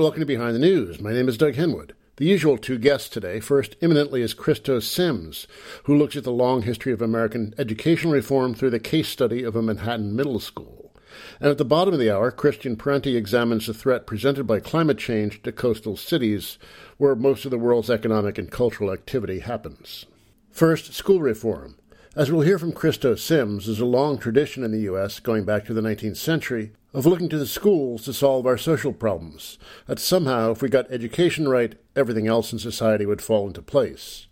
And welcome to Behind the News. My name is Doug Henwood. The usual two guests today. First, eminently, is Christo Sims, who looks at the long history of American educational reform through the case study of a Manhattan middle school. And at the bottom of the hour, Christian Parenti examines the threat presented by climate change to coastal cities, where most of the world's economic and cultural activity happens. First, school reform. As we'll hear from Christo Sims, there's a long tradition in the U.S., going back to the 19th century, of looking to the schools to solve our social problems. That somehow, if we got education right, everything else in society would fall into place.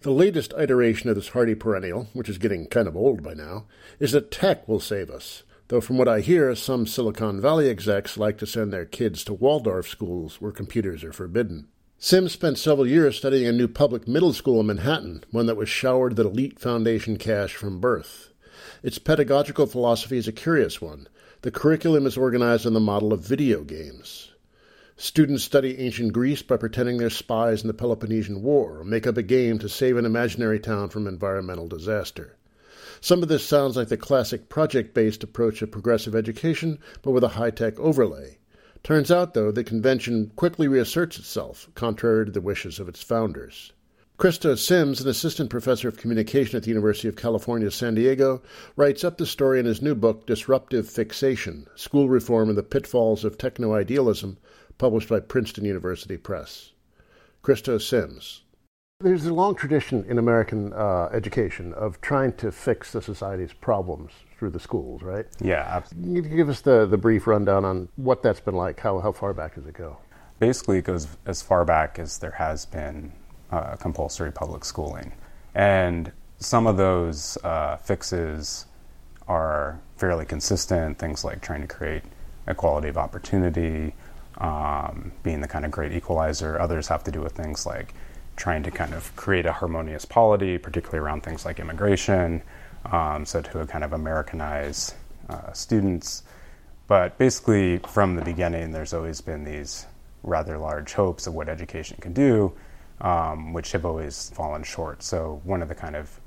The latest iteration of this hardy perennial, which is getting kind of old by now, is that tech will save us. Though from what I hear, some Silicon Valley execs like to send their kids to Waldorf schools where computers are forbidden. Sims spent several years studying a new public middle school in Manhattan, one that was showered with elite foundation cash from birth. Its pedagogical philosophy is a curious one. The curriculum is organized on the model of video games. Students study ancient Greece by pretending they're spies in the Peloponnesian War, or make up a game to save an imaginary town from environmental disaster. Some of this sounds like the classic project based approach of progressive education, but with a high tech overlay. Turns out, though, the convention quickly reasserts itself, contrary to the wishes of its founders. Christo Sims, an assistant professor of communication at the University of California, San Diego, writes up the story in his new book, Disruptive Fixation School Reform and the Pitfalls of Techno Idealism, published by Princeton University Press. Christo Sims. There's a long tradition in American uh, education of trying to fix the society's problems through the schools, right? Yeah, absolutely. Can you give us the, the brief rundown on what that's been like? How, how far back does it go? Basically, it goes as far back as there has been uh, compulsory public schooling. And some of those uh, fixes are fairly consistent, things like trying to create equality of opportunity, um, being the kind of great equalizer. Others have to do with things like trying to kind of create a harmonious polity, particularly around things like immigration, um, so to kind of Americanize uh, students. But basically, from the beginning, there's always been these rather large hopes of what education can do, um, which have always fallen short. So, one of the kind of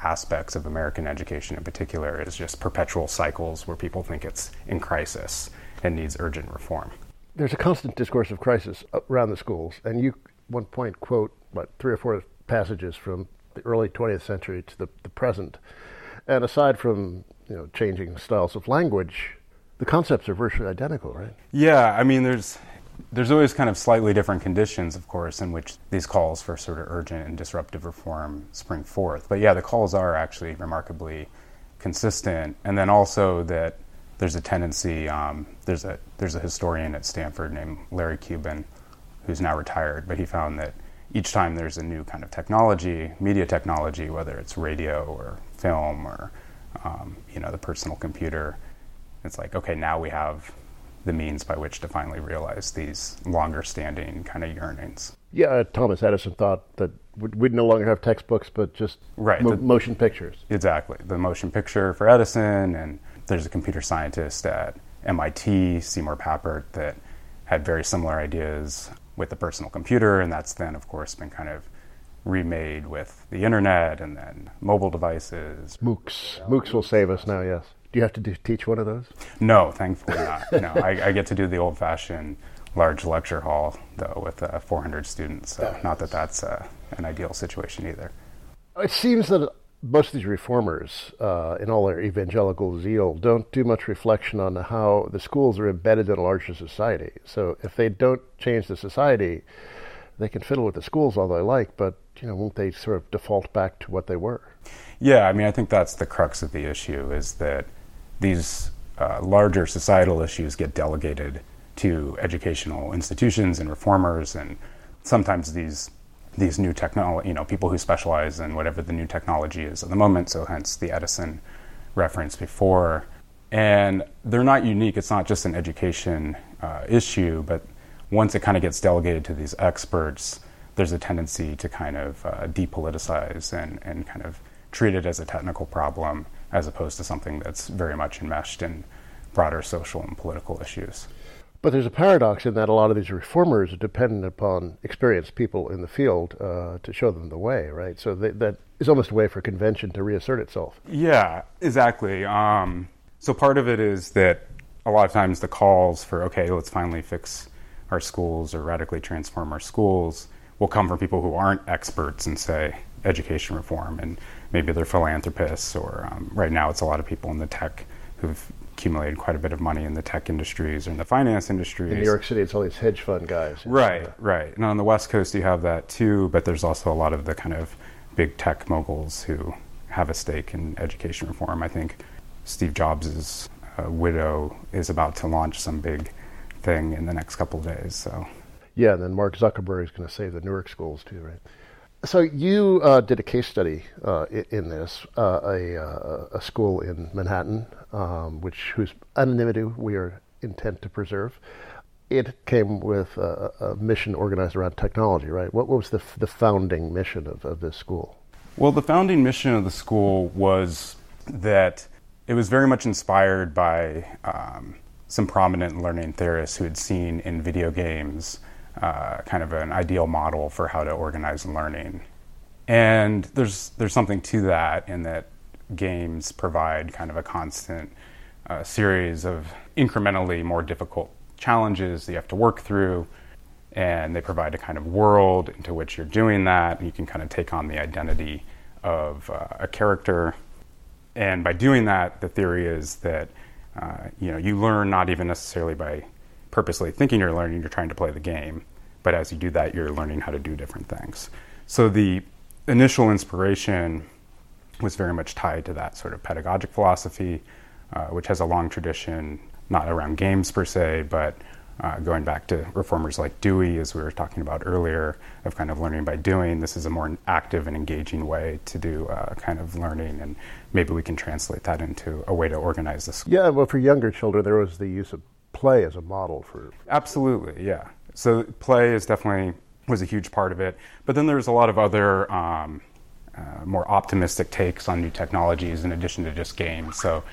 aspects of American education in particular is just perpetual cycles where people think it's in crisis and needs urgent reform. There's a constant discourse of crisis around the schools, and you, one point, quote, what, three or four passages from the early 20th century to the, the present and aside from you know changing styles of language, the concepts are virtually identical, right? Yeah, I mean, there's there's always kind of slightly different conditions, of course, in which these calls for sort of urgent and disruptive reform spring forth. But yeah, the calls are actually remarkably consistent, and then also that there's a tendency. Um, there's a there's a historian at Stanford named Larry Cuban, who's now retired, but he found that each time there's a new kind of technology, media technology, whether it's radio or film or um, you know the personal computer. It's like okay, now we have the means by which to finally realize these longer-standing kind of yearnings. Yeah, Thomas Edison thought that we'd no longer have textbooks, but just right, mo- the, motion pictures. Exactly, the motion picture for Edison, and there's a computer scientist at MIT, Seymour Papert, that had very similar ideas with the personal computer, and that's then, of course, been kind of remade with the internet and then mobile devices. MOOCs. MOOCs will save us now, yes. Do you have to do, teach one of those? No, thankfully not. no, I, I, get to do the old fashioned large lecture hall, though, with uh, 400 students. So, not that that's uh, an ideal situation either. It seems that most of these reformers, uh, in all their evangelical zeal, don't do much reflection on how the schools are embedded in a larger society. So, if they don't change the society, they can fiddle with the schools all they like, but you know, won't they sort of default back to what they were? Yeah, I mean, I think that's the crux of the issue is that these uh, larger societal issues get delegated to educational institutions and reformers, and sometimes these these new technology, you know, people who specialize in whatever the new technology is at the moment. So, hence the Edison reference before, and they're not unique. It's not just an education uh, issue, but once it kind of gets delegated to these experts, there's a tendency to kind of uh, depoliticize and, and kind of treat it as a technical problem as opposed to something that's very much enmeshed in broader social and political issues. But there's a paradox in that a lot of these reformers are dependent upon experienced people in the field uh, to show them the way, right? So they, that is almost a way for convention to reassert itself. Yeah, exactly. Um, so part of it is that a lot of times the calls for, okay, let's finally fix our schools or radically transform our schools will come from people who aren't experts in, say, education reform, and maybe they're philanthropists, or um, right now it's a lot of people in the tech who've accumulated quite a bit of money in the tech industries or in the finance industries. In New York City, it's all these hedge fund guys. Right, know. right. And on the West Coast, you have that too, but there's also a lot of the kind of big tech moguls who have a stake in education reform. I think Steve Jobs' uh, widow is about to launch some big thing in the next couple of days. So, yeah, and then Mark Zuckerberg is going to save the Newark schools too, right? So you uh, did a case study uh, in this, uh, a, uh, a, school in Manhattan, um, which whose anonymity we are intent to preserve. It came with a, a mission organized around technology, right? What, was the, the founding mission of, of this school? Well, the founding mission of the school was that it was very much inspired by um, some prominent learning theorists who had seen in video games uh, kind of an ideal model for how to organize learning. And there's there's something to that in that games provide kind of a constant uh, series of incrementally more difficult challenges that you have to work through, and they provide a kind of world into which you're doing that, and you can kind of take on the identity of uh, a character. And by doing that, the theory is that uh, you know you learn not even necessarily by purposely thinking you're learning, you're trying to play the game. But as you do that, you're learning how to do different things. So the initial inspiration was very much tied to that sort of pedagogic philosophy, uh, which has a long tradition, not around games per se, but uh, going back to reformers like Dewey, as we were talking about earlier, of kind of learning by doing. This is a more active and engaging way to do uh, kind of learning, and maybe we can translate that into a way to organize this. Yeah, well, for younger children, there was the use of play as a model for. Absolutely, yeah. So play is definitely was a huge part of it, but then there's a lot of other um, uh, more optimistic takes on new technologies in addition to just games. So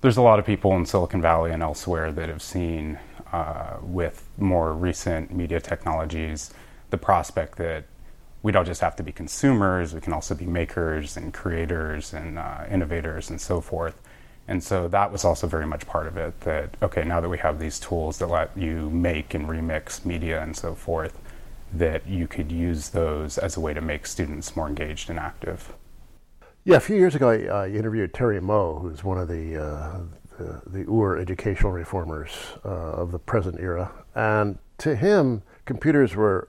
there's a lot of people in Silicon Valley and elsewhere that have seen uh, with more recent media technologies the prospect that we don't just have to be consumers, we can also be makers and creators and uh, innovators and so forth. And so that was also very much part of it that, okay, now that we have these tools that let you make and remix media and so forth, that you could use those as a way to make students more engaged and active. Yeah, a few years ago, I uh, interviewed Terry Moe, who's one of the, uh, the, the Ur educational reformers uh, of the present era. And to him, computers were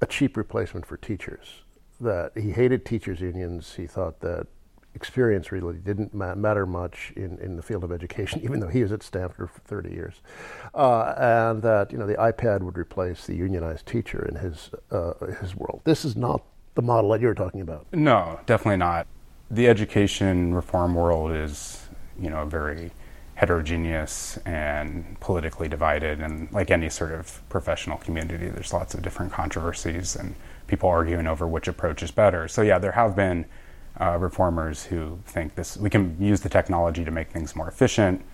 a cheap replacement for teachers. That he hated teachers' unions. He thought that experience really didn't ma- matter much in, in the field of education, even though he was at Stanford for 30 years. Uh, and that, you know, the iPad would replace the unionized teacher in his, uh, his world. This is not the model that you're talking about. No, definitely not. The education reform world is, you know, very heterogeneous and politically divided. And like any sort of professional community, there's lots of different controversies and people arguing over which approach is better. So, yeah, there have been uh, reformers who think this we can use the technology to make things more efficient.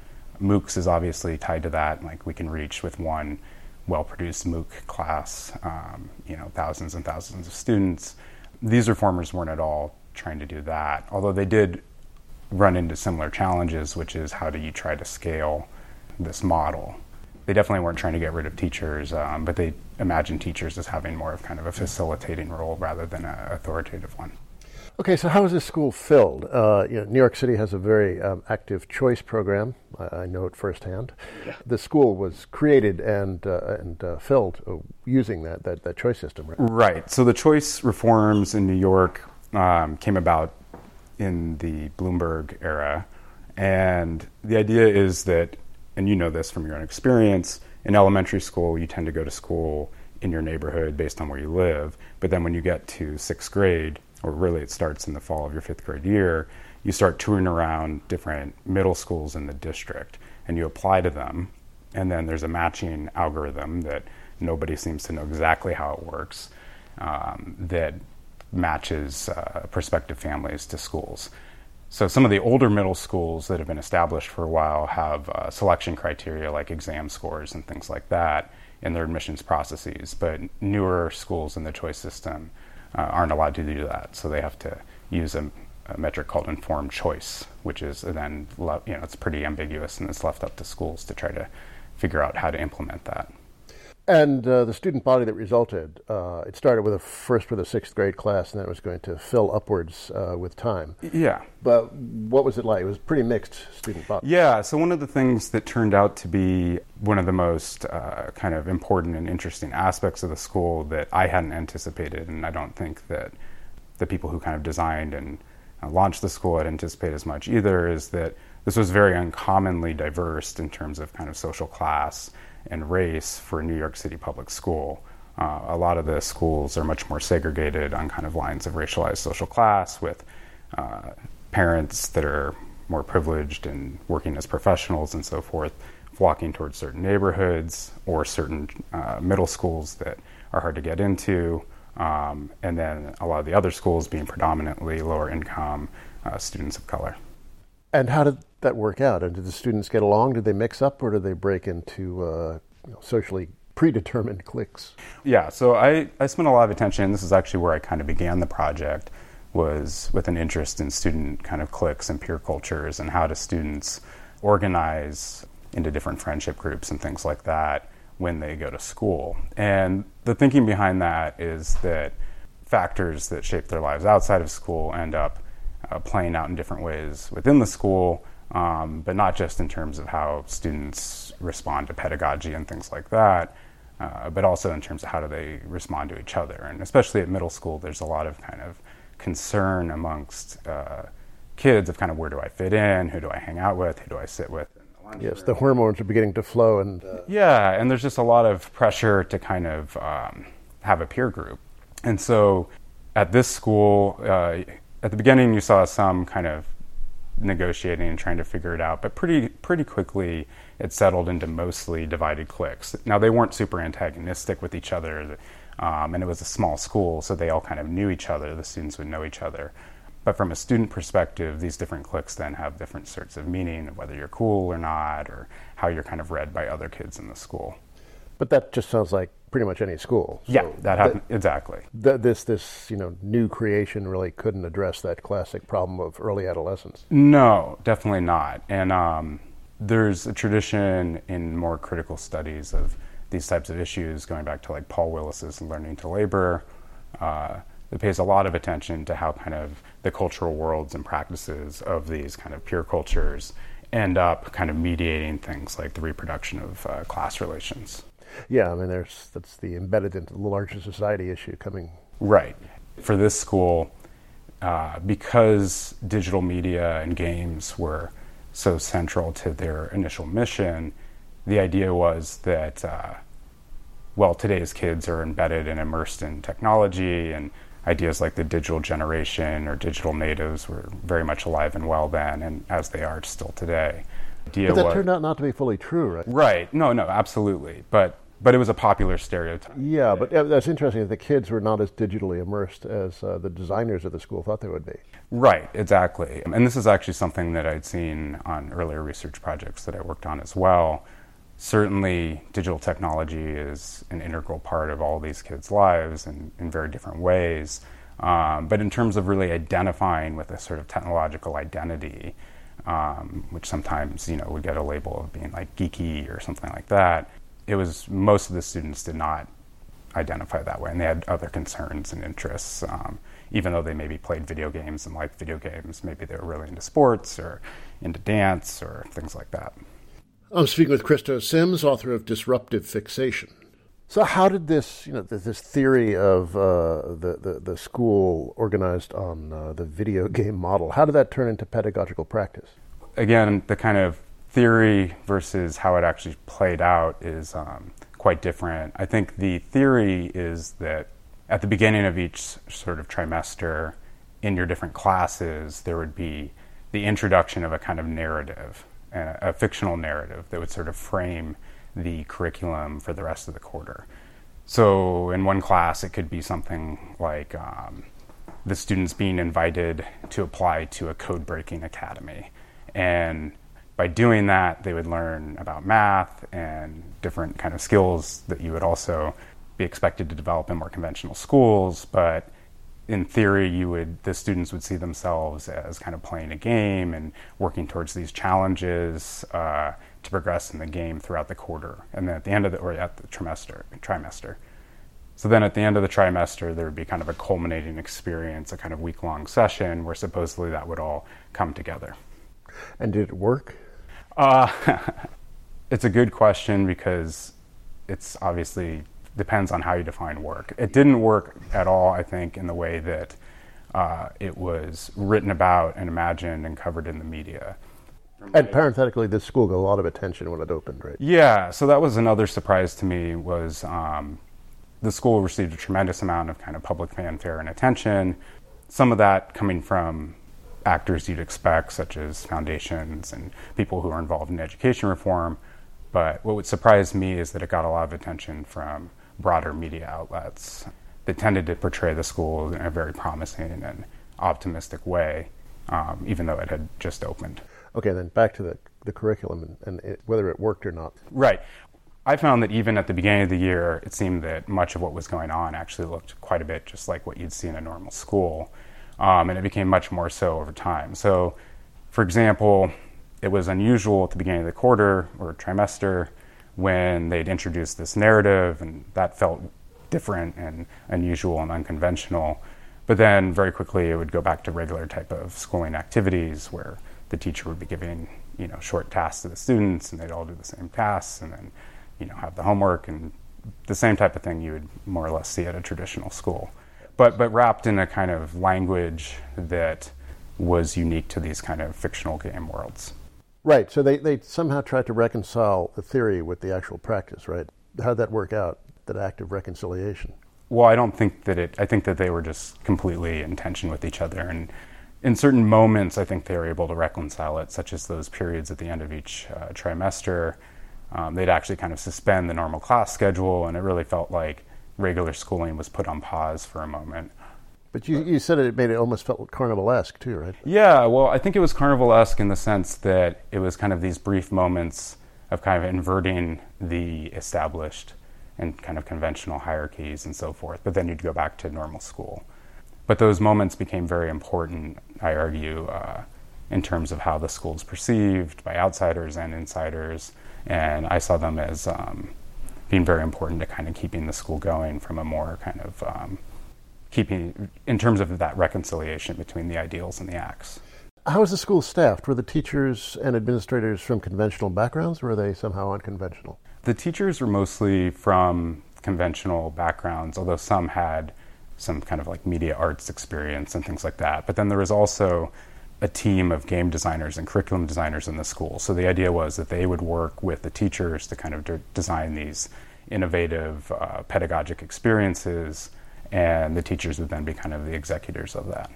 MOOCs is obviously tied to that. Like we can reach with one well-produced MOOC class, um, you know, thousands and thousands of students. These reformers weren't at all trying to do that, although they did run into similar challenges, which is how do you try to scale this model? They definitely weren't trying to get rid of teachers, um, but they imagined teachers as having more of kind of a facilitating role rather than an authoritative one. Okay, so how is this school filled? Uh, you know, New York City has a very um, active choice program. I, I know it firsthand. Yeah. The school was created and uh, and uh, filled uh, using that, that that choice system, right? Right. So the choice reforms in New York um, came about in the Bloomberg era, and the idea is that, and you know this from your own experience, in elementary school you tend to go to school in your neighborhood based on where you live, but then when you get to sixth grade or really it starts in the fall of your fifth grade year, you start touring around different middle schools in the district and you apply to them. And then there's a matching algorithm that nobody seems to know exactly how it works um, that matches uh, prospective families to schools. So some of the older middle schools that have been established for a while have uh, selection criteria like exam scores and things like that in their admissions processes, but newer schools in the choice system uh, aren't allowed to do that. So they have to use a, a, metric called informed choice, which is then you know it's pretty ambiguous and it's left up to schools to try to figure out how to implement that. And uh, the student body that resulted, uh, it started with a first with a sixth grade class, and then it was going to fill upwards uh, with time. Yeah. But what was it like? It was pretty mixed student body. Yeah. So one of the things that turned out to be one of the most uh, kind of important and interesting aspects of the school that I hadn't anticipated, and I don't think that the people who kind of designed and uh, launched the school had anticipated as much either, is that this was very uncommonly diverse in terms of kind of social class and race for New York City public school. Uh, a lot of the schools are much more segregated on kind of lines of racialized social class with uh, parents that are more privileged and working as professionals and so forth flocking towards certain neighborhoods or certain uh, middle schools that are hard to get into. Um, and then a lot of the other schools being predominantly lower income uh, students of color. And how did that work out? And did the students get along? Did they mix up, or did they break into uh, you know, socially predetermined cliques? Yeah, so I, I spent a lot of attention. This is actually where I kind of began the project. Was with an interest in student kind of cliques and peer cultures, and how do students organize into different friendship groups and things like that when they go to school. And the thinking behind that is that factors that shape their lives outside of school end up uh, playing out in different ways within the school, um, but not just in terms of how students respond to pedagogy and things like that, uh, but also in terms of how do they respond to each other. And especially at middle school, there's a lot of kind of concern amongst uh, kids of kind of where do I fit in, who do I hang out with, who do I sit with. Yes, the hormones are beginning to flow, and uh... yeah, and there's just a lot of pressure to kind of um, have a peer group, and so at this school, uh, at the beginning, you saw some kind of negotiating and trying to figure it out, but pretty pretty quickly it settled into mostly divided cliques. Now they weren't super antagonistic with each other, um, and it was a small school, so they all kind of knew each other. The students would know each other. But from a student perspective, these different cliques then have different sorts of meaning whether you're cool or not, or how you're kind of read by other kids in the school. But that just sounds like pretty much any school. So yeah, that happened exactly. Th- this this you know new creation really couldn't address that classic problem of early adolescence. No, definitely not. And um, there's a tradition in more critical studies of these types of issues, going back to like Paul Willis's Learning to Labor. Uh, that pays a lot of attention to how kind of the cultural worlds and practices of these kind of peer cultures end up kind of mediating things like the reproduction of uh, class relations. Yeah, I mean, there's that's the embedded into the larger society issue coming. Right. For this school, uh, because digital media and games were so central to their initial mission, the idea was that, uh, well, today's kids are embedded and immersed in technology, and ideas like the digital generation or digital natives were very much alive and well then, and as they are still today. Idea but that was, turned out not to be fully true, right? Right. No, no, absolutely. But but it was a popular stereotype. Yeah, but that's interesting. That the kids were not as digitally immersed as uh, the designers of the school thought they would be. Right, exactly. And this is actually something that I'd seen on earlier research projects that I worked on as well. Certainly, digital technology is an integral part of all these kids' lives in, in very different ways. Um, but in terms of really identifying with a sort of technological identity, um, which sometimes you know would get a label of being like geeky or something like that, it was most of the students did not identify that way, and they had other concerns and interests. Um, even though they maybe played video games and liked video games, maybe they were really into sports or into dance or things like that. I'm speaking with Christo Sims, author of Disruptive Fixation. So, how did this, you know, this theory of uh, the, the, the school organized on uh, the video game model, how did that turn into pedagogical practice? Again, the kind of theory versus how it actually played out is um, quite different. I think the theory is that at the beginning of each sort of trimester in your different classes, there would be the introduction of a kind of narrative, a, a fictional narrative that would sort of frame the curriculum for the rest of the quarter. So, in one class, it could be something like um, the students being invited to apply to a code breaking academy. And by doing that, they would learn about math and different kind of skills that you would also be expected to develop in more conventional schools. But in theory, you would the students would see themselves as kind of playing a game and working towards these challenges, uh, to progress in the game throughout the quarter, and then at the end of the or at the trimester trimester. So then at the end of the trimester, there would be kind of a culminating experience, a kind of week long session where supposedly that would all come together. And did it work? Uh, it's a good question because it's obviously depends on how you define work. It didn't work at all, I think, in the way that uh, it was written about and imagined and covered in the media. And parenthetically, this school got a lot of attention when it opened, right? Yeah, so that was another surprise to me. Was um, the school received a tremendous amount of kind of public fanfare and attention. Some of that coming from actors you'd expect, such as foundations and people who are involved in education reform. But what would surprise me is that it got a lot of attention from broader media outlets that tended to portray the school in a very promising and optimistic way, um, even though it had just opened. Okay, then back to the, the curriculum and, and it, whether it worked or not. Right. I found that even at the beginning of the year, it seemed that much of what was going on actually looked quite a bit just like what you'd see in a normal school. Um, and it became much more so over time. So, for example, it was unusual at the beginning of the quarter or trimester when they'd introduced this narrative, and that felt different and unusual and unconventional. But then very quickly it would go back to regular type of schooling activities where the teacher would be giving you know short tasks to the students and they'd all do the same tasks and then you know have the homework and the same type of thing you would more or less see at a traditional school. But but wrapped in a kind of language that was unique to these kind of fictional game worlds. Right. So they, they somehow tried to reconcile the theory with the actual practice, right? How'd that work out? That act of reconciliation? Well, I don't think that it, I think that they were just completely in tension with each other. And in certain moments, I think they were able to reconcile it, such as those periods at the end of each uh, trimester. Um, they'd actually kind of suspend the normal class schedule, and it really felt like regular schooling was put on pause for a moment. But you, you said it made it almost felt carnivalesque too, right? Yeah, well, I think it was carnivalesque in the sense that it was kind of these brief moments of kind of inverting the established and kind of conventional hierarchies and so forth. But then you'd go back to normal school. But those moments became very important, I argue, uh, in terms of how the school is perceived by outsiders and insiders. And I saw them as um, being very important to kind of keeping the school going from a more kind of um, keeping in terms of that reconciliation between the ideals and the acts. How was the school staffed? Were the teachers and administrators from conventional backgrounds, or were they somehow unconventional? The teachers were mostly from conventional backgrounds, although some had some kind of like media arts experience and things like that. But then there was also a team of game designers and curriculum designers in the school. So the idea was that they would work with the teachers to kind of de- design these innovative uh, pedagogic experiences and the teachers would then be kind of the executors of that.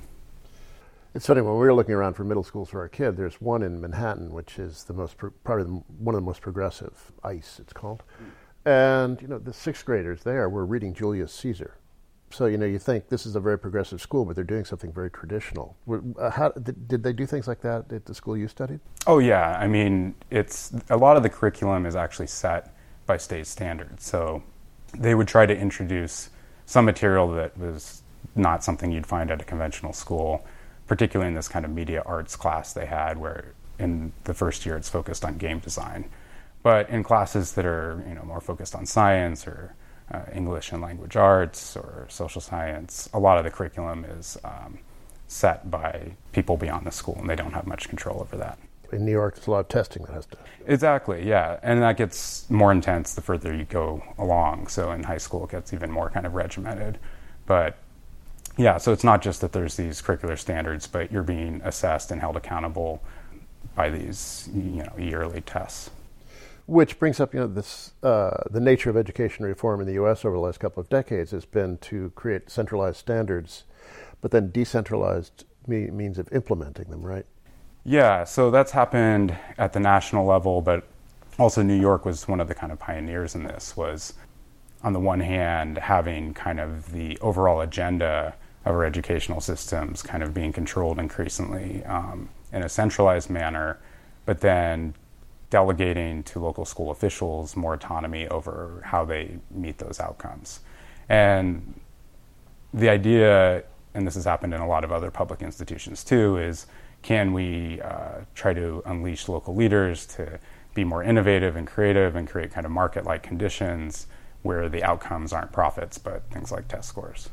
It's funny when we were looking around for middle schools for our kid. There's one in Manhattan, which is the most pro- probably the, one of the most progressive. ICE, it's called. And you know the sixth graders there were reading Julius Caesar. So you know you think this is a very progressive school, but they're doing something very traditional. Uh, how did, did they do things like that at the school you studied? Oh yeah, I mean it's a lot of the curriculum is actually set by state standards. So they would try to introduce some material that was not something you'd find at a conventional school, particularly in this kind of media arts class they had, where in the first year it's focused on game design. But in classes that are you know more focused on science or uh, English and language arts or social science, a lot of the curriculum is um, set by people beyond the school, and they don't have much control over that. In New York, there's a lot of testing that has to. Exactly, yeah, and that gets more intense the further you go along. So in high school, it gets even more kind of regimented. But yeah, so it's not just that there's these curricular standards, but you're being assessed and held accountable by these, you know, yearly tests. Which brings up, you know, this uh, the nature of education reform in the U.S. over the last couple of decades has been to create centralized standards, but then decentralized me- means of implementing them, right? Yeah, so that's happened at the national level, but also New York was one of the kind of pioneers in this. Was on the one hand having kind of the overall agenda of our educational systems kind of being controlled increasingly um, in a centralized manner, but then delegating to local school officials more autonomy over how they meet those outcomes. And the idea, and this has happened in a lot of other public institutions too, is can we uh, try to unleash local leaders to be more innovative and creative and create kind of market like conditions where the outcomes aren't profits, but things like test scores.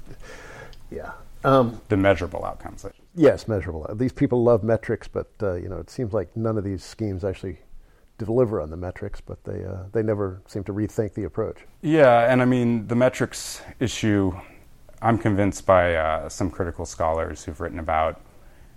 yeah. Um, the measurable outcomes. Yes, measurable. These people love metrics, but uh, you know it seems like none of these schemes actually deliver on the metrics, but they uh, they never seem to rethink the approach. Yeah, and I mean the metrics issue. I'm convinced by uh, some critical scholars who've written about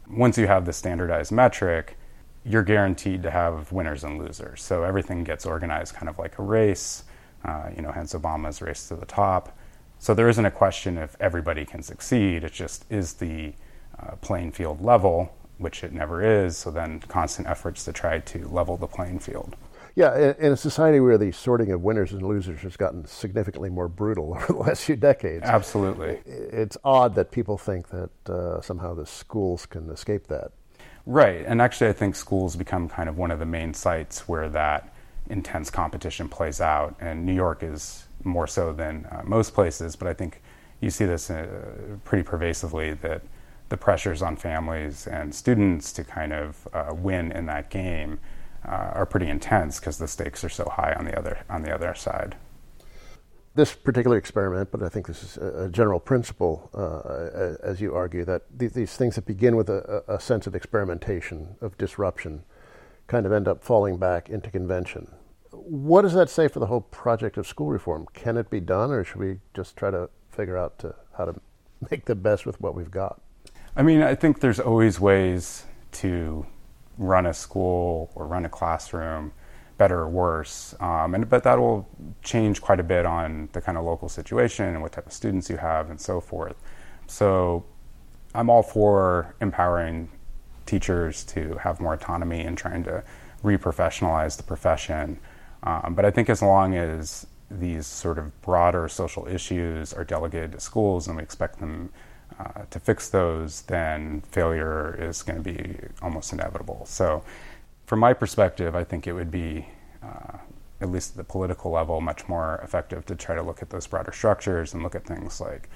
once you have the standardized metric, you're guaranteed to have winners and losers. So everything gets organized kind of like a race. Uh, you know, hence Obama's race to the top. So there isn't a question if everybody can succeed. It just is the uh, playing field level, which it never is. So then constant efforts to try to level the playing field. Yeah, in a society where the sorting of winners and losers has gotten significantly more brutal over the last few decades. Absolutely. It's odd that people think that uh, somehow the schools can escape that. Right. And actually, I think schools become kind of one of the main sites where that intense competition plays out. And New York is more so than uh, most places, but I think you see this uh, pretty pervasively that the pressures on families and students to kind of uh, win in that game uh, are pretty intense because the stakes are so high on the other on the other side. This particular experiment, but I think this is a, general principle, uh, as you argue, that these things that begin with a, a sense of experimentation, of disruption, kind of end up falling back into convention. What does that say for the whole project of school reform? Can it be done, or should we just try to figure out to, how to make the best with what we've got? I mean, I think there's always ways to run a school or run a classroom better or worse. Um, and but that will change quite a bit on the kind of local situation and what type of students you have and so forth. So I'm all for empowering teachers to have more autonomy and trying to reprofessionalize the profession. Um, but I think as long as these sort of broader social issues are delegated to schools and we expect them uh, to fix those, then failure is going to be almost inevitable. So, from my perspective, I think it would be, uh, at least at the political level, much more effective to try to look at those broader structures and look at things like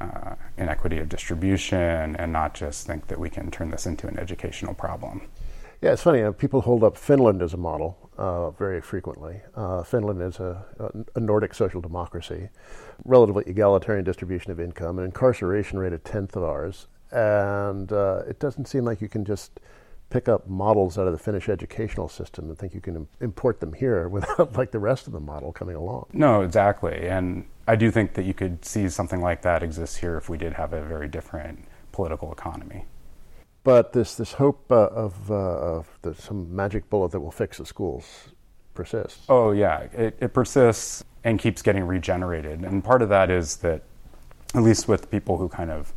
uh, inequity of distribution and not just think that we can turn this into an educational problem. Yeah, it's funny. Uh, people hold up Finland as a model uh, very frequently. Uh, Finland is a, a, Nordic social democracy, relatively egalitarian distribution of income, an incarceration rate a tenth of ours, and uh, it doesn't seem like you can just pick up models out of the Finnish educational system and think you can Im- import them here without like the rest of the model coming along. No, exactly, and I do think that you could see something like that exist here if we did have a very different political economy. But this, this hope uh, of, uh, of the, some magic bullet that will fix the schools persists. Oh, yeah. It, it persists and keeps getting regenerated. And part of that is that, at least with people who kind of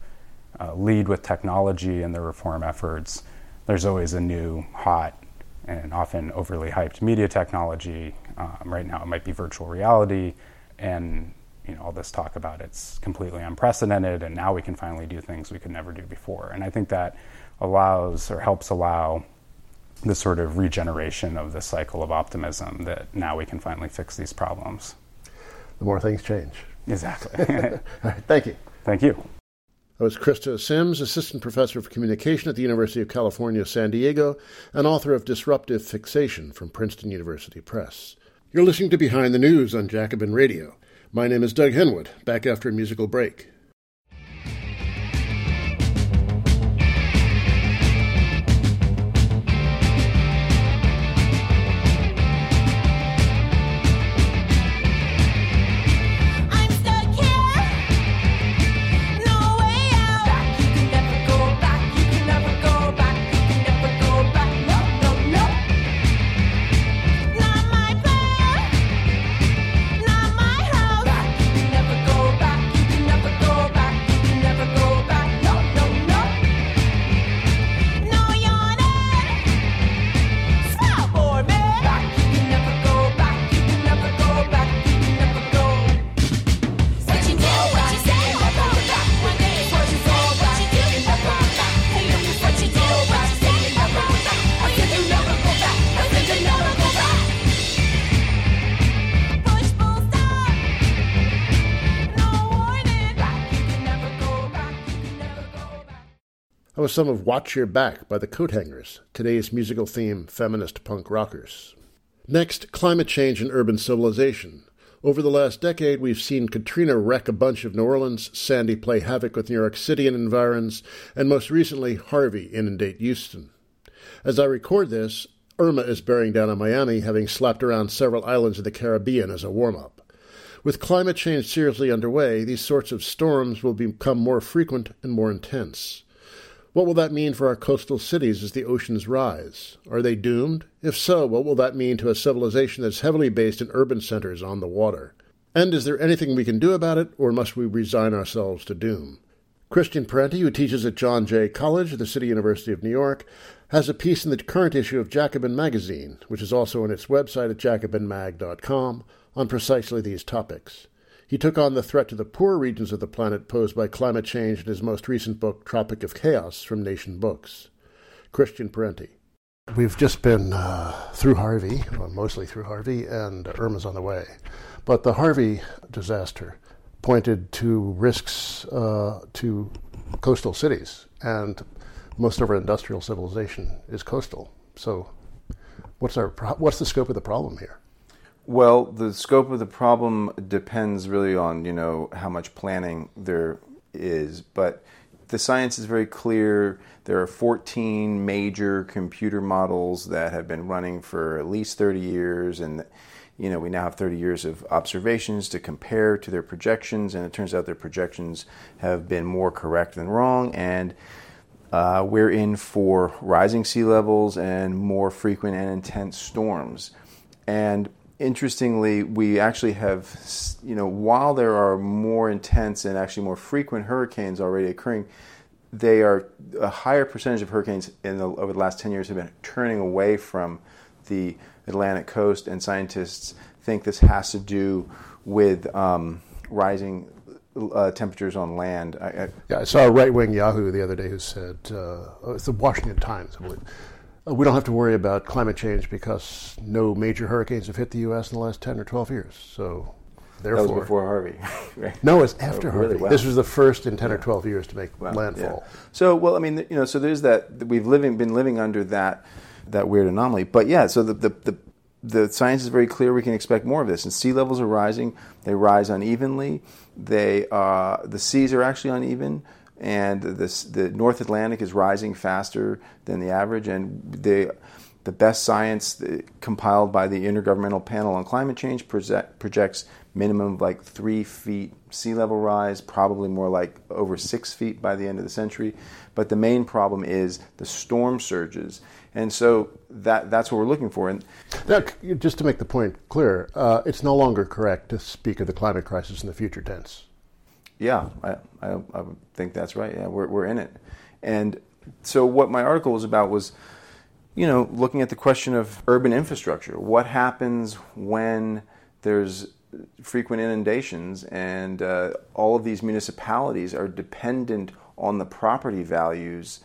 uh, lead with technology and their reform efforts, there's always a new, hot, and often overly hyped media technology. Um, right now, it might be virtual reality. And you know all this talk about it's completely unprecedented and now we can finally do things we could never do before and i think that allows or helps allow the sort of regeneration of the cycle of optimism that now we can finally fix these problems. The more things change. Exactly. thank you. Thank you. That was Christo Sims, Assistant Professor of Communication at the University of California, San Diego, and author of Disruptive Fixation from Princeton University Press. You're listening to Behind the News on Jacobin Radio. My name is Doug Henwood, back after a musical break. Was some of Watch Your Back by the Coathangers, today's musical theme, feminist punk rockers. Next, climate change and urban civilization. Over the last decade, we've seen Katrina wreck a bunch of New Orleans, Sandy play havoc with New York City and environs, and most recently, Harvey inundate Houston. As I record this, Irma is bearing down on Miami, having slapped around several islands of the Caribbean as a warm up. With climate change seriously underway, these sorts of storms will become more frequent and more intense. What will that mean for our coastal cities as the oceans rise? Are they doomed? If so, what will that mean to a civilization that's heavily based in urban centers on the water? And is there anything we can do about it, or must we resign ourselves to doom? Christian Parenti, who teaches at John Jay College, the City University of New York, has a piece in the current issue of Jacobin Magazine, which is also on its website at jacobinmag.com, on precisely these topics. He took on the threat to the poor regions of the planet posed by climate change in his most recent book, Tropic of Chaos, from Nation Books. Christian Parenti. We've just been uh, through Harvey, well, mostly through Harvey, and Irma's on the way. But the Harvey disaster pointed to risks uh, to coastal cities, and most of our industrial civilization is coastal. So, what's our what's the scope of the problem here? Well, the scope of the problem depends really on you know how much planning there is, but the science is very clear. There are 14 major computer models that have been running for at least 30 years, and you know we now have 30 years of observations to compare to their projections, and it turns out their projections have been more correct than wrong, and uh, we're in for rising sea levels and more frequent and intense storms. And interestingly, we actually have, you know, while there are more intense and actually more frequent hurricanes already occurring, they are a higher percentage of hurricanes in the, over the last 10 years have been turning away from the Atlantic coast, and scientists think this has to do with um, rising uh, temperatures on land. I, I, yeah, I saw a right wing Yahoo the other day who said, uh, it's the Washington Times, I believe we don't have to worry about climate change because no major hurricanes have hit the U.S. in the last 10 or 12 years. So, therefore. That was before Harvey, right? No, it's after oh, Harvey. Really? Wow. This was the first in 10 yeah. or 12 years to make wow. landfall. Yeah. So, well, I mean, you know, so there's that, we've living, been living under that, that weird anomaly. But yeah, so the, the, the, the science is very clear we can expect more of this. And sea levels are rising, they rise unevenly, they, uh, the seas are actually uneven and this, the North Atlantic is rising faster than the average, and the the best science compiled by the Intergovernmental Panel on Climate Change projects minimum of like three feet sea level rise, probably more like over six feet by the end of the century. But the main problem is the storm surges, and so that that's what we're looking for. And now, just to make the point clear, uh, it's no longer correct to speak of the climate crisis in the future tense. Yeah, I, I, I think that's right. Yeah, we're, we're in it. And so, what my article was about was, you know, looking at the question of urban infrastructure. What happens when there's frequent inundations and uh, all of these municipalities are dependent on the property values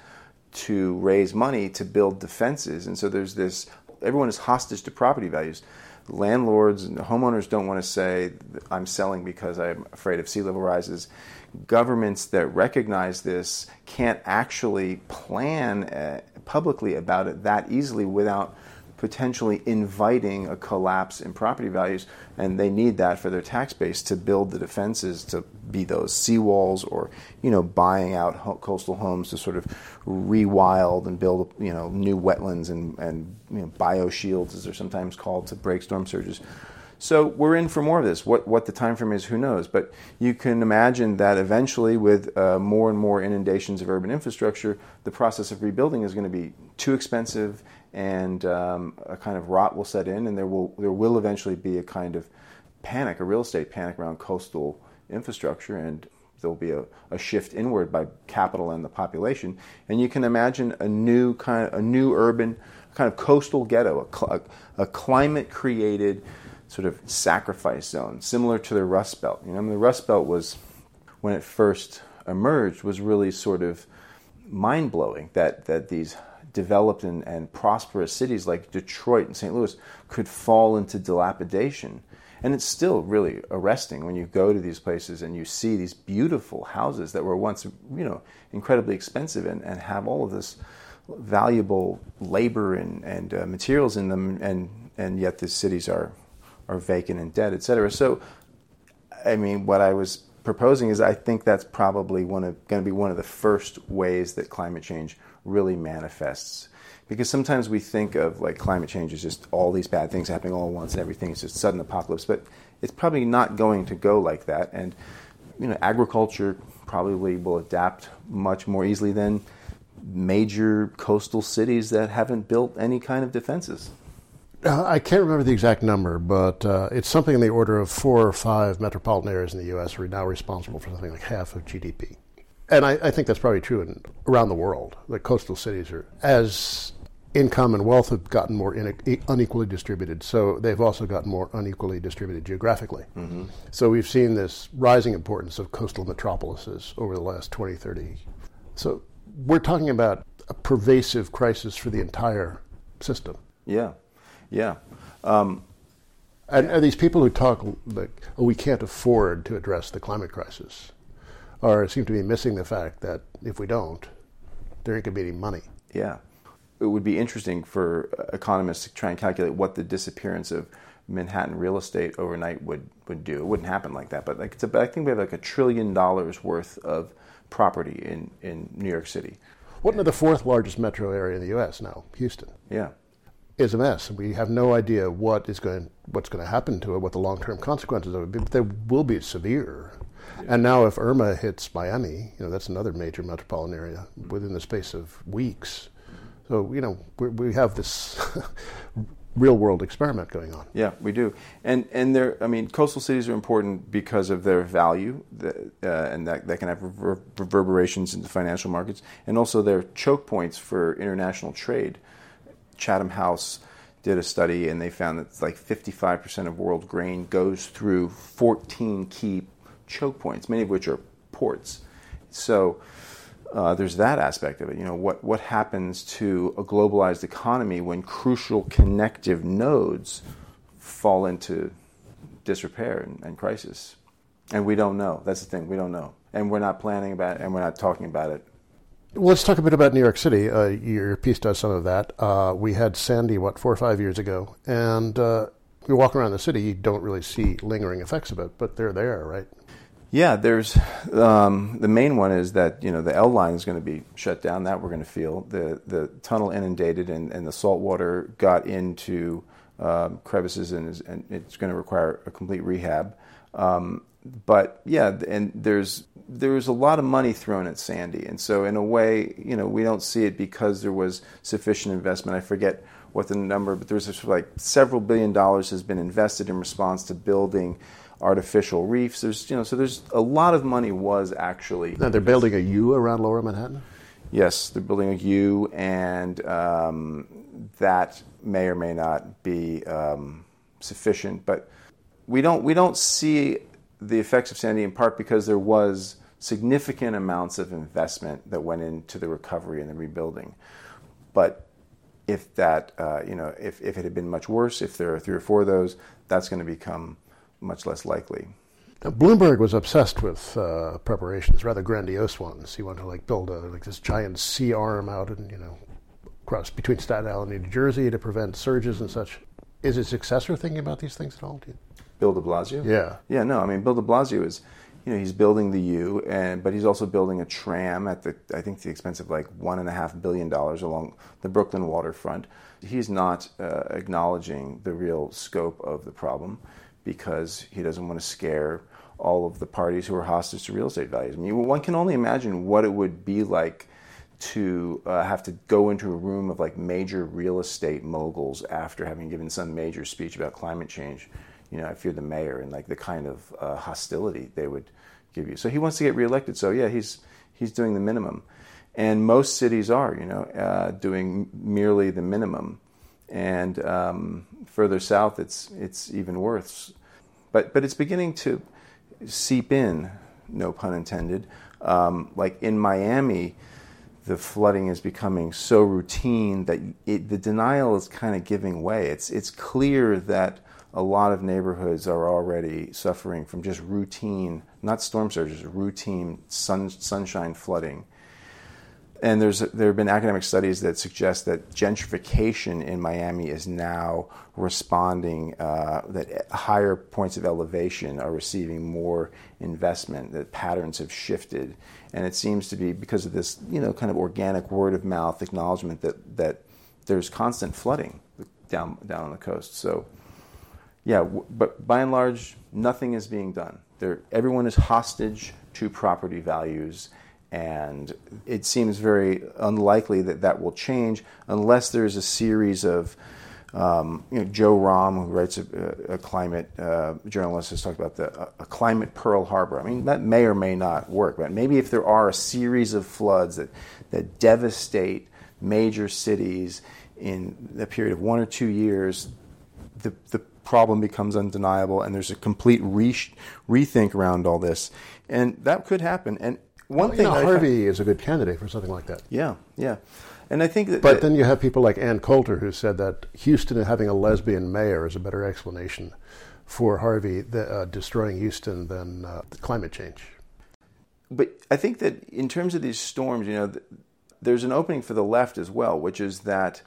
to raise money to build defenses? And so, there's this everyone is hostage to property values landlords and homeowners don't want to say I'm selling because I'm afraid of sea level rises. Governments that recognize this can't actually plan uh, publicly about it that easily without potentially inviting a collapse in property values, and they need that for their tax base to build the defenses to be those seawalls or you know buying out coastal homes to sort of rewild and build you know new wetlands and and you know, bio shields as they're sometimes called to break storm surges. So we're in for more of this. What what the time frame is, who knows? But you can imagine that eventually, with uh, more and more inundations of urban infrastructure, the process of rebuilding is going to be too expensive and um, a kind of rot will set in, and there will there will eventually be a kind of panic, a real estate panic around coastal infrastructure, and there'll be a, a shift inward by capital and the population, and you can imagine a new kind of a new urban kind of coastal ghetto, a, a climate created sort of sacrifice zone, similar to the Rust Belt. You know, the Rust Belt was when it first emerged was really sort of mind blowing that that these developed and, and prosperous cities like Detroit and St. Louis could fall into dilapidation. And it's still really arresting when you go to these places and you see these beautiful houses that were once, you know, incredibly expensive and, and have all of this valuable labor and, and uh, materials in them, and, and yet the cities are, are vacant and dead, et cetera. So, I mean, what I was proposing is I think that's probably one of, going to be one of the first ways that climate change really manifests. Because sometimes we think of like climate change as just all these bad things happening all at once and everything is just sudden apocalypse, but it's probably not going to go like that. And you know, agriculture probably will adapt much more easily than major coastal cities that haven't built any kind of defenses. Uh, I can't remember the exact number, but uh, it's something in the order of four or five metropolitan areas in the U.S. are now responsible for something like half of GDP. And I, I think that's probably true in, around the world. The coastal cities are, as income and wealth have gotten more in, unequally distributed, so they've also gotten more unequally distributed geographically. Mm-hmm. So we've seen this rising importance of coastal metropolises over the last 20, 30. So we're talking about a pervasive crisis for the entire system. Yeah, yeah. Um, and, and, these people who talk like, oh, we can't afford to address the climate crisis, are seem to be missing the fact that if we don't, there ain't going to be any money. Yeah. It would be interesting for uh, economists to try and calculate what the disappearance of Manhattan real estate overnight would, would do. It wouldn't happen like that, but like it's a, I think we have like a trillion dollars worth of property in, in New York City. What about the fourth largest metro area in the U.S. now, Houston. Yeah, is a mess. We have no idea what is going, what's going to happen to it, what the long-term consequences of it. But they will be severe. And now, if Irma hits Miami, you know that's another major metropolitan area within the space of weeks. So you know we have this real world experiment going on. Yeah, we do. And and there, I mean, coastal cities are important because of their value, uh, and that, that can have rever- reverberations into financial markets, and also their choke points for international trade. Chatham House did a study, and they found that like 55% of world grain goes through 14 key choke points, many of which are ports. So uh, there's that aspect of it. You know, what, what happens to a globalized economy when crucial connective nodes fall into disrepair and, and crisis? And we don't know. That's the thing. We don't know. And we're not planning about it, and we're not talking about it. Well, let's talk a bit about New York City. Uh, your piece does some of that. Uh, we had Sandy, what, four or five years ago, and uh, you walk around the city, you don't really see lingering effects of it, but they're there, right? Yeah, there's um, the main one is that you know the L line is going to be shut down. That we're going to feel the the tunnel inundated and, and the salt water got into um, crevices and, is, and it's going to require a complete rehab. Um, but yeah, and there's there's a lot of money thrown at Sandy, and so in a way, you know, we don't see it because there was sufficient investment. I forget what the number, but there's like several billion dollars has been invested in response to building artificial reefs. There's you know so there's a lot of money was actually. Now they're building a U around Lower Manhattan. Yes, they're building a U, and um, that may or may not be um, sufficient. But we don't we don't see the effects of Sandy in part because there was significant amounts of investment that went into the recovery and the rebuilding. But if that, uh, you know, if, if it had been much worse, if there are three or four of those, that's going to become much less likely. Now, Bloomberg was obsessed with uh, preparations, rather grandiose ones. He wanted to like build a, like this giant sea arm out and you know across between Staten Island and New Jersey to prevent surges and such. Is his successor thinking about these things at all? Bill De Blasio. Yeah. Yeah. No, I mean Bill De Blasio is, you know, he's building the U, and but he's also building a tram at the I think the expense of like one and a half billion dollars along the Brooklyn waterfront. He's not uh, acknowledging the real scope of the problem because he doesn't want to scare all of the parties who are hostage to real estate values. I mean, one can only imagine what it would be like to uh, have to go into a room of like major real estate moguls after having given some major speech about climate change. You know, if you're the mayor and like the kind of uh, hostility they would give you. So he wants to get reelected. So yeah, he's he's doing the minimum, and most cities are, you know, uh, doing merely the minimum and um, further south, it's it's even worse. But but it's beginning to seep in, no pun intended. Um, like in Miami, the flooding is becoming so routine that it, the denial is kind of giving way. It's it's clear that a lot of neighborhoods are already suffering from just routine, not storm surges, routine sun, sunshine flooding. And there's there have been academic studies that suggest that gentrification in Miami is now responding. Uh, that higher points of elevation are receiving more investment. That patterns have shifted, and it seems to be because of this, you know, kind of organic word of mouth acknowledgement that that there's constant flooding down down on the coast. So, yeah, w- but by and large, nothing is being done. There, everyone is hostage to property values, and it seems very unlikely that that will change unless there's a series of um, you know, Joe Romm, who writes a, a climate uh, journalist, has talked about the, a climate Pearl Harbor. I mean, that may or may not work, but maybe if there are a series of floods that, that devastate major cities in a period of one or two years, the, the problem becomes undeniable, and there's a complete re- rethink around all this, and that could happen. And one well, thing, know, Harvey is a good candidate for something like that. Yeah, yeah, and I think that. But that, then you have people like Ann Coulter who said that Houston having a lesbian mayor is a better explanation for Harvey the, uh, destroying Houston than uh, climate change. But I think that in terms of these storms, you know, there's an opening for the left as well, which is that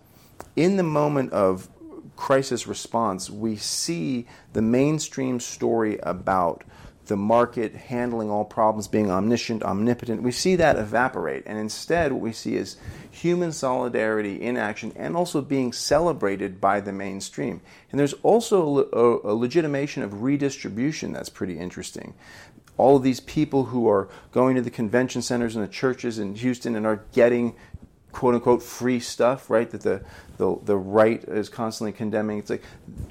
in the moment of crisis response, we see the mainstream story about the market handling all problems, being omniscient, omnipotent. We see that evaporate. And instead, what we see is human solidarity in action and also being celebrated by the mainstream. And there's also a, a legitimation of redistribution that's pretty interesting all of these people who are going to the convention centers and the churches in Houston and are getting quote unquote free stuff, right? That the, the, the right is constantly condemning. It's like,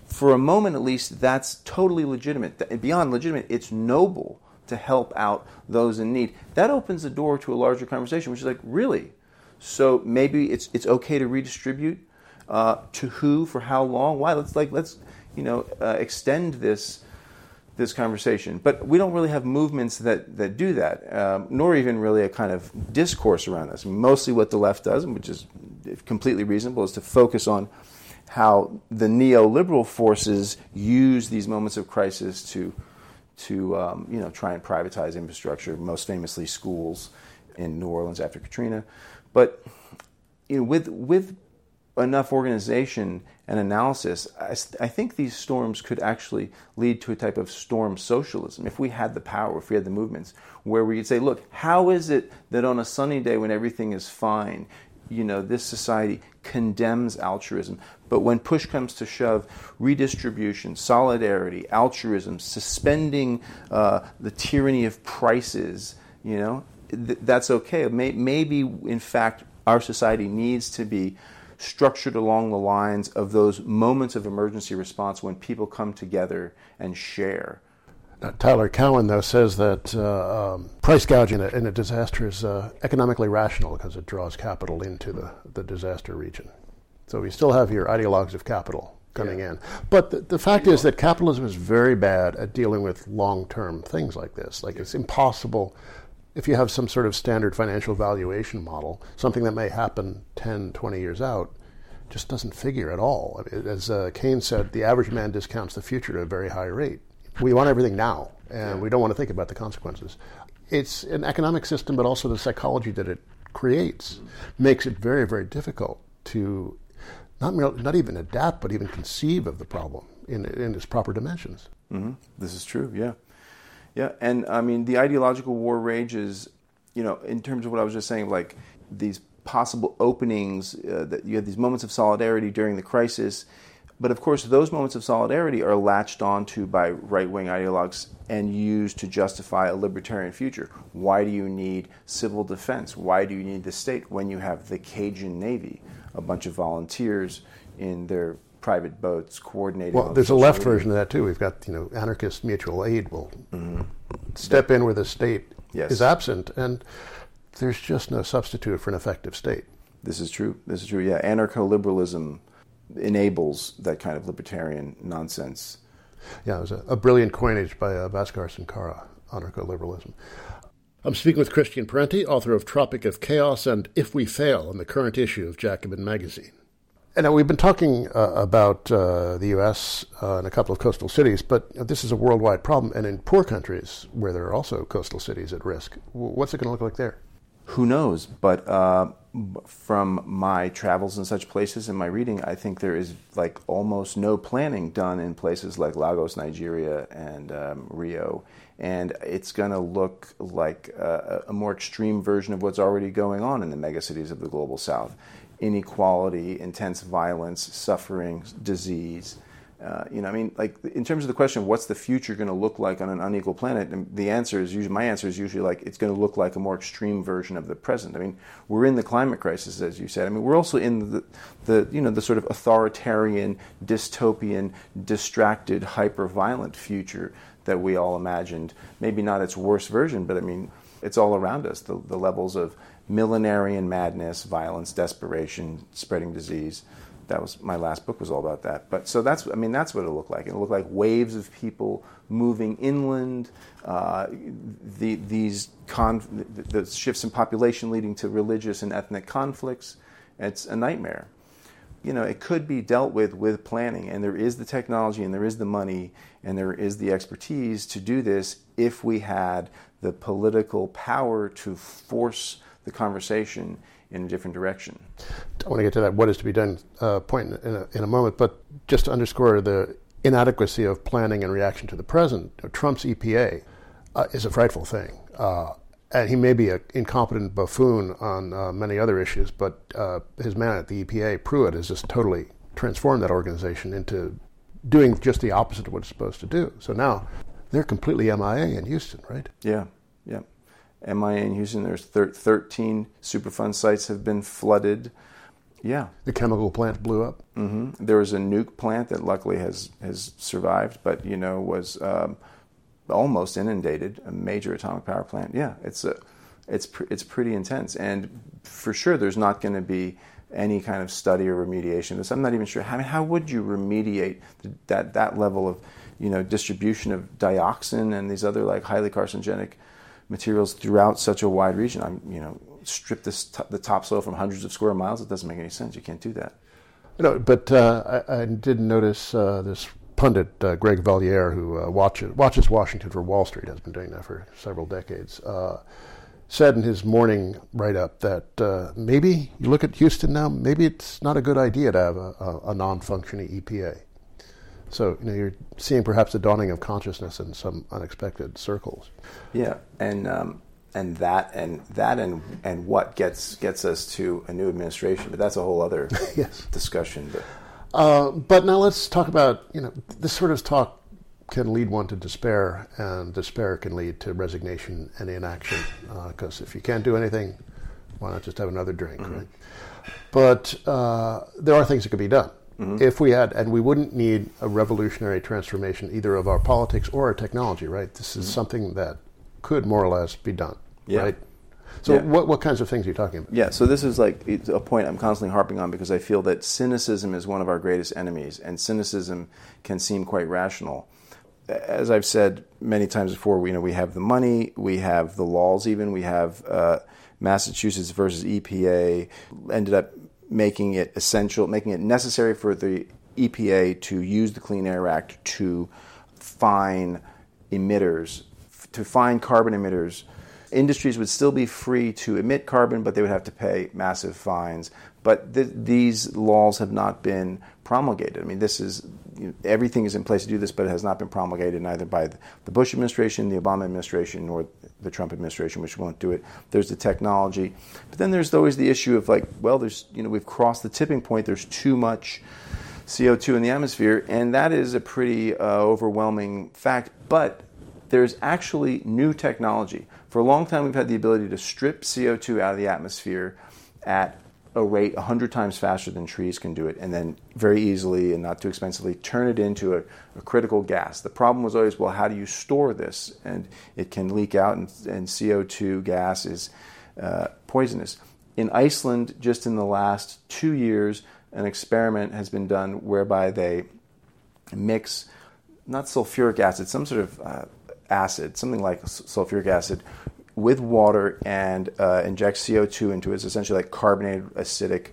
for a moment at least, that's totally legitimate. Beyond legitimate, it's noble to help out those in need. That opens the door to a larger conversation, which is like, really? So maybe it's, it's okay to redistribute. Uh, to who, for how long, why? Let's like let's you know uh, extend this this conversation. But we don't really have movements that, that do that, um, nor even really a kind of discourse around this. Mostly what the left does, which is completely reasonable, is to focus on how the neoliberal forces use these moments of crisis to, to um, you know, try and privatize infrastructure, most famously schools in New Orleans after Katrina. But you know, with, with enough organization and analysis, I, I, think these storms could actually lead to a type of storm socialism if we had the power, if we had the movements, where we could say, look, how is it that on a sunny day when everything is fine, you know, this society condemns altruism, but when push comes to shove, redistribution, solidarity, altruism, suspending uh, the tyranny of prices, you know, th- that's okay. maybe, in fact, our society needs to be structured along the lines of those moments of emergency response when people come together and share. Now, Tyler Cowen, though, says that uh, um, price gouging in a disaster is uh, economically rational because it draws capital into the, the disaster region. So we still have your ideologues of capital coming yeah. in. But the, the fact is that capitalism is very bad at dealing with long term things like this. Like it's impossible if you have some sort of standard financial valuation model, something that may happen 10, 20 years out, just doesn't figure at all. As uh, Keynes said, the average man discounts the future at a very high rate. We want everything now, and we don't want to think about the consequences. It's an economic system, but also the psychology that it creates makes it very, very difficult to not, not even adapt, but even conceive of the problem in, in its proper dimensions. Mm-hmm. This is true, yeah. Yeah, and I mean the ideological war rages. You know, in terms of what I was just saying, like these possible openings uh, that you have these moments of solidarity during the crisis. But of course, those moments of solidarity are latched onto by right wing ideologues and used to justify a libertarian future. Why do you need civil defense? Why do you need the state when you have the Cajun Navy, a bunch of volunteers in their private boats coordinating. Well, there's a left media. version of that too. We've got you know anarchist mutual aid will mm-hmm. step in where the state yes. is absent, and there's just no substitute for an effective state. This is true. This is true. Yeah, anarcho-liberalism enables that kind of libertarian nonsense. Yeah, it was a, a brilliant coinage by uh, Bhaskar Sunkara, anarcho-liberalism. I'm speaking with Christian Parenti, author of Tropic of Chaos and If We Fail in the current issue of Jacobin magazine. And we've been talking uh, about uh, the U.S. Uh, and a couple of coastal cities, but this is a worldwide problem. And in poor countries where there are also coastal cities at risk, what's it going to look like there? Who knows? But uh, from my travels in such places and my reading, I think there is like almost no planning done in places like Lagos, Nigeria, and um, Rio. And it's going to look like a, a more extreme version of what's already going on in the megacities of the global south inequality, intense violence, suffering, disease. Uh, you know, I mean, like in terms of the question, of what's the future going to look like on an unequal planet? The answer is usually my answer is usually like it's going to look like a more extreme version of the present. I mean, we're in the climate crisis, as you said. I mean, we're also in the, the you know the sort of authoritarian, dystopian, distracted, hyper-violent future that we all imagined. Maybe not its worst version, but I mean, it's all around us. The, the levels of millenarian madness, violence, desperation, spreading disease. That was my last book was all about that. But so that's I mean that's what it looked like. It looked like waves of people moving inland. Uh, the, these conf- the, the shifts in population leading to religious and ethnic conflicts. It's a nightmare. You know, it could be dealt with with planning, and there is the technology, and there is the money, and there is the expertise to do this if we had the political power to force the conversation in a different direction. I want to get to that what is to be done uh, point in a, in a moment, but just to underscore the inadequacy of planning and reaction to the present, Trump's EPA uh, is a frightful thing. Uh, and he may be an incompetent buffoon on uh, many other issues, but uh, his man at the EPA, Pruitt, has just totally transformed that organization into doing just the opposite of what it's supposed to do. So now they're completely MIA in Houston, right? Yeah, yeah. MIA in Houston. There's thir- 13 Superfund sites have been flooded. Yeah. The chemical plant blew up. Mm-hmm. There was a nuke plant that luckily has has survived, but you know was um, almost inundated. A major atomic power plant. Yeah, it's a it's pr- it's pretty intense, and for sure there's not going to be any kind of study or remediation. This I'm not even sure. I mean, how would you remediate the, that that level of you know distribution of dioxin and these other like highly carcinogenic materials throughout such a wide region. I'm, you know, strip this t- the topsoil from hundreds of square miles. It doesn't make any sense. You can't do that. Know, but uh, I, I, did notice uh, this pundit uh, Greg Valliere, who uh, watches, watches Washington for Wall Street, has been doing that for several decades. Uh, said in his morning write-up that uh, maybe you look at Houston now, maybe it's not a good idea to have a, a, a non-functioning EPA. So you know you're seeing perhaps a dawning of consciousness in some unexpected circles. Yeah, and um, and that and that and and what gets gets us to a new administration, but that's a whole other yes. discussion. But. Uh, but now let's talk about you know this sort of talk can lead one to despair, and despair can lead to resignation and inaction. Because uh, if you can't do anything, why not just have another drink, mm-hmm. right? But uh, there are things that can be done. Mm-hmm. If we had, and we wouldn't need a revolutionary transformation either of our politics or our technology, right? This is mm-hmm. something that could more or less be done, yeah. right? So, yeah. what, what kinds of things are you talking about? Yeah, so this is like a point I'm constantly harping on because I feel that cynicism is one of our greatest enemies, and cynicism can seem quite rational. As I've said many times before, we, you know, we have the money, we have the laws, even we have uh, Massachusetts versus EPA ended up making it essential, making it necessary for the EPA to use the Clean Air Act to fine emitters, to fine carbon emitters. Industries would still be free to emit carbon, but they would have to pay massive fines. But th- these laws have not been promulgated. I mean, this is you know, everything is in place to do this, but it has not been promulgated neither by the Bush administration, the Obama administration, nor the Trump administration, which won't do it. There's the technology, but then there's always the issue of like, well, there's you know we've crossed the tipping point. There's too much CO2 in the atmosphere, and that is a pretty uh, overwhelming fact. But there's actually new technology. For a long time, we've had the ability to strip CO2 out of the atmosphere at a rate 100 times faster than trees can do it, and then very easily and not too expensively turn it into a, a, critical gas. The problem was always, well, how do you store this? And it can leak out, and, and CO2 gas is uh, poisonous. In Iceland, just in the last two years, an experiment has been done whereby they mix not sulfuric acid, some sort of uh, acid, something like sulfuric acid, with water and uh, inject CO2 into it. It's essentially like carbonated acidic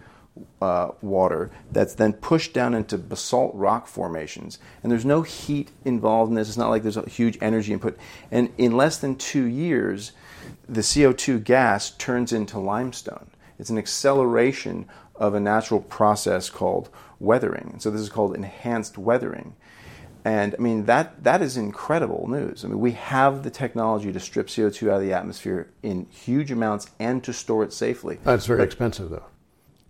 uh, water that's then pushed down into basalt rock formations. And there's no heat involved in this. It's not like there's a huge energy input. And in less than two years, the CO2 gas turns into limestone. It's an acceleration of a natural process called weathering. And so this is called enhanced weathering. And I mean that that is incredible news. I mean we have the technology to strip CO2 out of the atmosphere in huge amounts and to store it safely. That's very but, expensive though.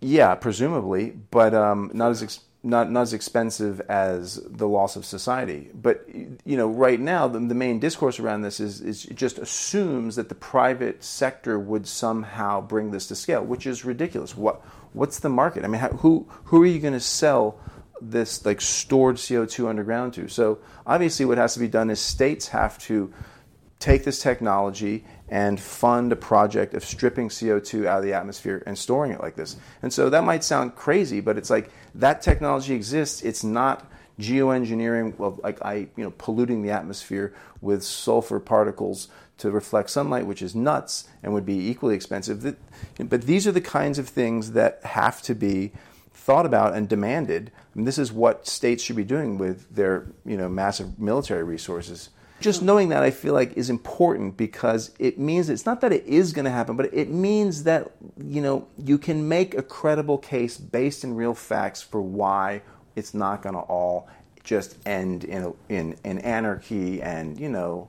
Yeah, presumably, but um, not as ex- not not as expensive as the loss of society. But you know, right now the, the main discourse around this is is it just assumes that the private sector would somehow bring this to scale, which is ridiculous. What what's the market? I mean, how, who who are you going to sell this like stored CO2 underground to? So obviously, what has to be done is states have to take this technology and fund a project of stripping CO2 out of the atmosphere and storing it like this. And so that might sound crazy, but it's like that technology exists. It's not geoengineering of like I you know polluting the atmosphere with sulfur particles to reflect sunlight, which is nuts and would be equally expensive. But these are the kinds of things that have to be thought about and demanded. And this is what states should be doing with their you know massive military resources just hmm. knowing that I feel like is important because it means it's not that it is going to happen, but it means that you know you can make a credible case based in real facts for why it's not going to all just end in, a, in in anarchy and you know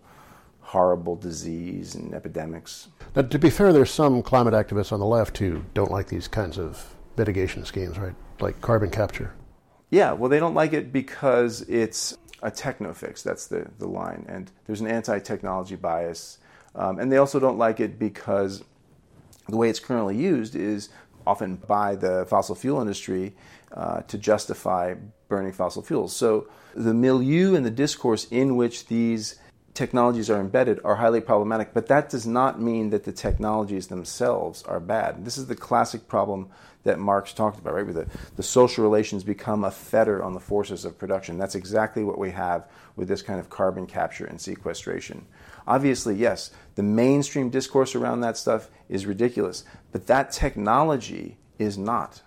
horrible disease and epidemics. Now, to be fair, there's some climate activists on the left who don't like these kinds of mitigation schemes, right? Like carbon capture. Yeah, well, they don't like it because it's a techno fix. That's the, the line. And there's an anti technology bias. Um, and they also don't like it because the way it's currently used is often by the fossil fuel industry uh, to justify burning fossil fuels. So the milieu and the discourse in which these technologies are embedded are highly problematic, but that does not mean that the technologies themselves are bad. This is the classic problem that Marx talked about, right? Where the, the social relations become a fetter on the forces of production. That's exactly what we have with this kind of carbon capture and sequestration. Obviously, yes, the mainstream discourse around that stuff is ridiculous, but that technology is not.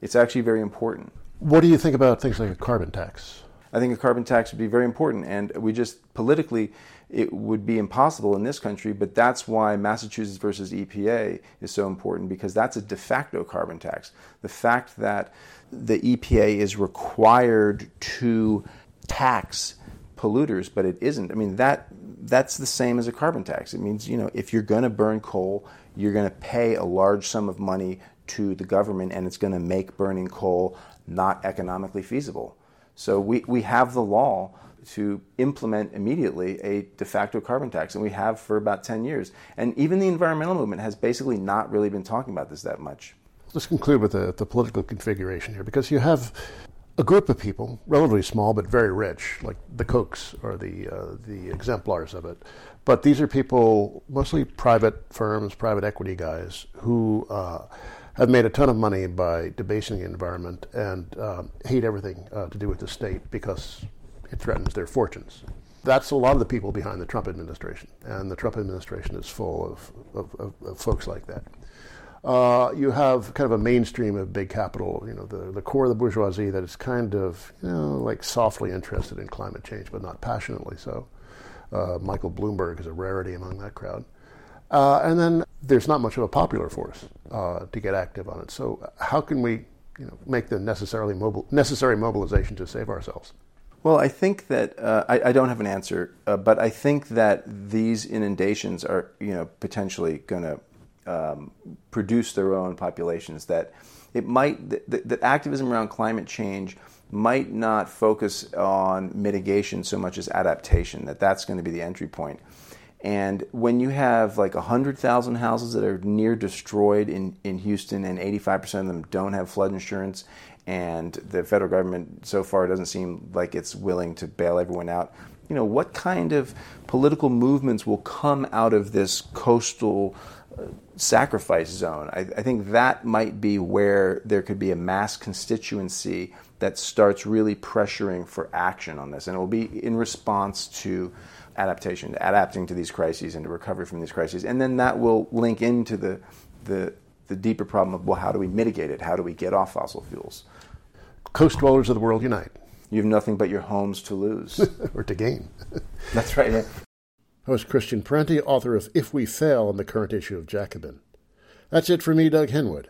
It's actually very important. What do you think about things like a carbon tax? I think a carbon tax would be very important, and we just politically it would be impossible in this country, but that's why Massachusetts versus EPA is so important because that's a de facto carbon tax. The fact that the EPA is required to tax polluters, but it isn't. I mean that that's the same as a carbon tax. It means you know if you're going to burn coal, you're going to pay a large sum of money to the government, and it's going to make burning coal not economically feasible. So we, we have the law to implement immediately a de facto carbon tax, and we have for about 10 years. And even the environmental movement has basically not really been talking about this that much. Let's conclude with the, the political configuration here, because you have a group of people, relatively small but very rich, like the Kochs or the, uh, the exemplars of it. But these are people, mostly private firms, private equity guys, who uh, have made a ton of money by debasing the environment and uh, hate everything uh, to do with the state because it threatens their fortunes. That's a lot of the people behind the Trump administration, and the Trump administration is full of, of, of, of folks like that. Uh, you have kind of a mainstream of big capital, you know, the, the core of the bourgeoisie that is kind of, you know, like softly interested in climate change, but not passionately so. Uh, Michael Bloomberg is a rarity among that crowd. Uh, and then there's not much of a popular force uh, to get active on it. So how can we, you know, make the necessarily mobile, necessary mobilization to save ourselves? Well, I think that uh, I, I, don't have an answer, uh, but I think that these inundations are, you know, potentially going to um, produce their own populations. That it might that, that activism around climate change might not focus on mitigation so much as adaptation. That that's going to be the entry point. And when you have like 100,000 houses that are near destroyed in, in Houston and 85% of them don't have flood insurance, and the federal government so far doesn't seem like it's willing to bail everyone out. You know, what kind of political movements will come out of this coastal uh, sacrifice zone? I, I think that might be where there could be a mass constituency that starts really pressuring for action on this, and it will be in response to adaptation, adapting to these crises and to recovery from these crises, and then that will link into the the the deeper problem of well, how do we mitigate it? How do we get off fossil fuels? Coast dwellers of the world unite. You have nothing but your homes to lose or to gain. That's right. Yeah. I was Christian Parenti, author of If We Fail in the current issue of Jacobin. That's it for me, Doug Henwood.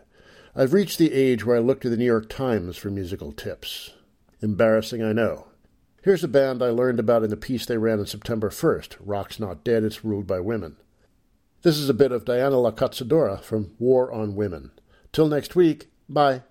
I've reached the age where I look to the New York Times for musical tips. Embarrassing, I know. Here's a band I learned about in the piece they ran on September 1st Rock's Not Dead, It's Ruled by Women. This is a bit of Diana La Cazadora from War on Women. Till next week, bye.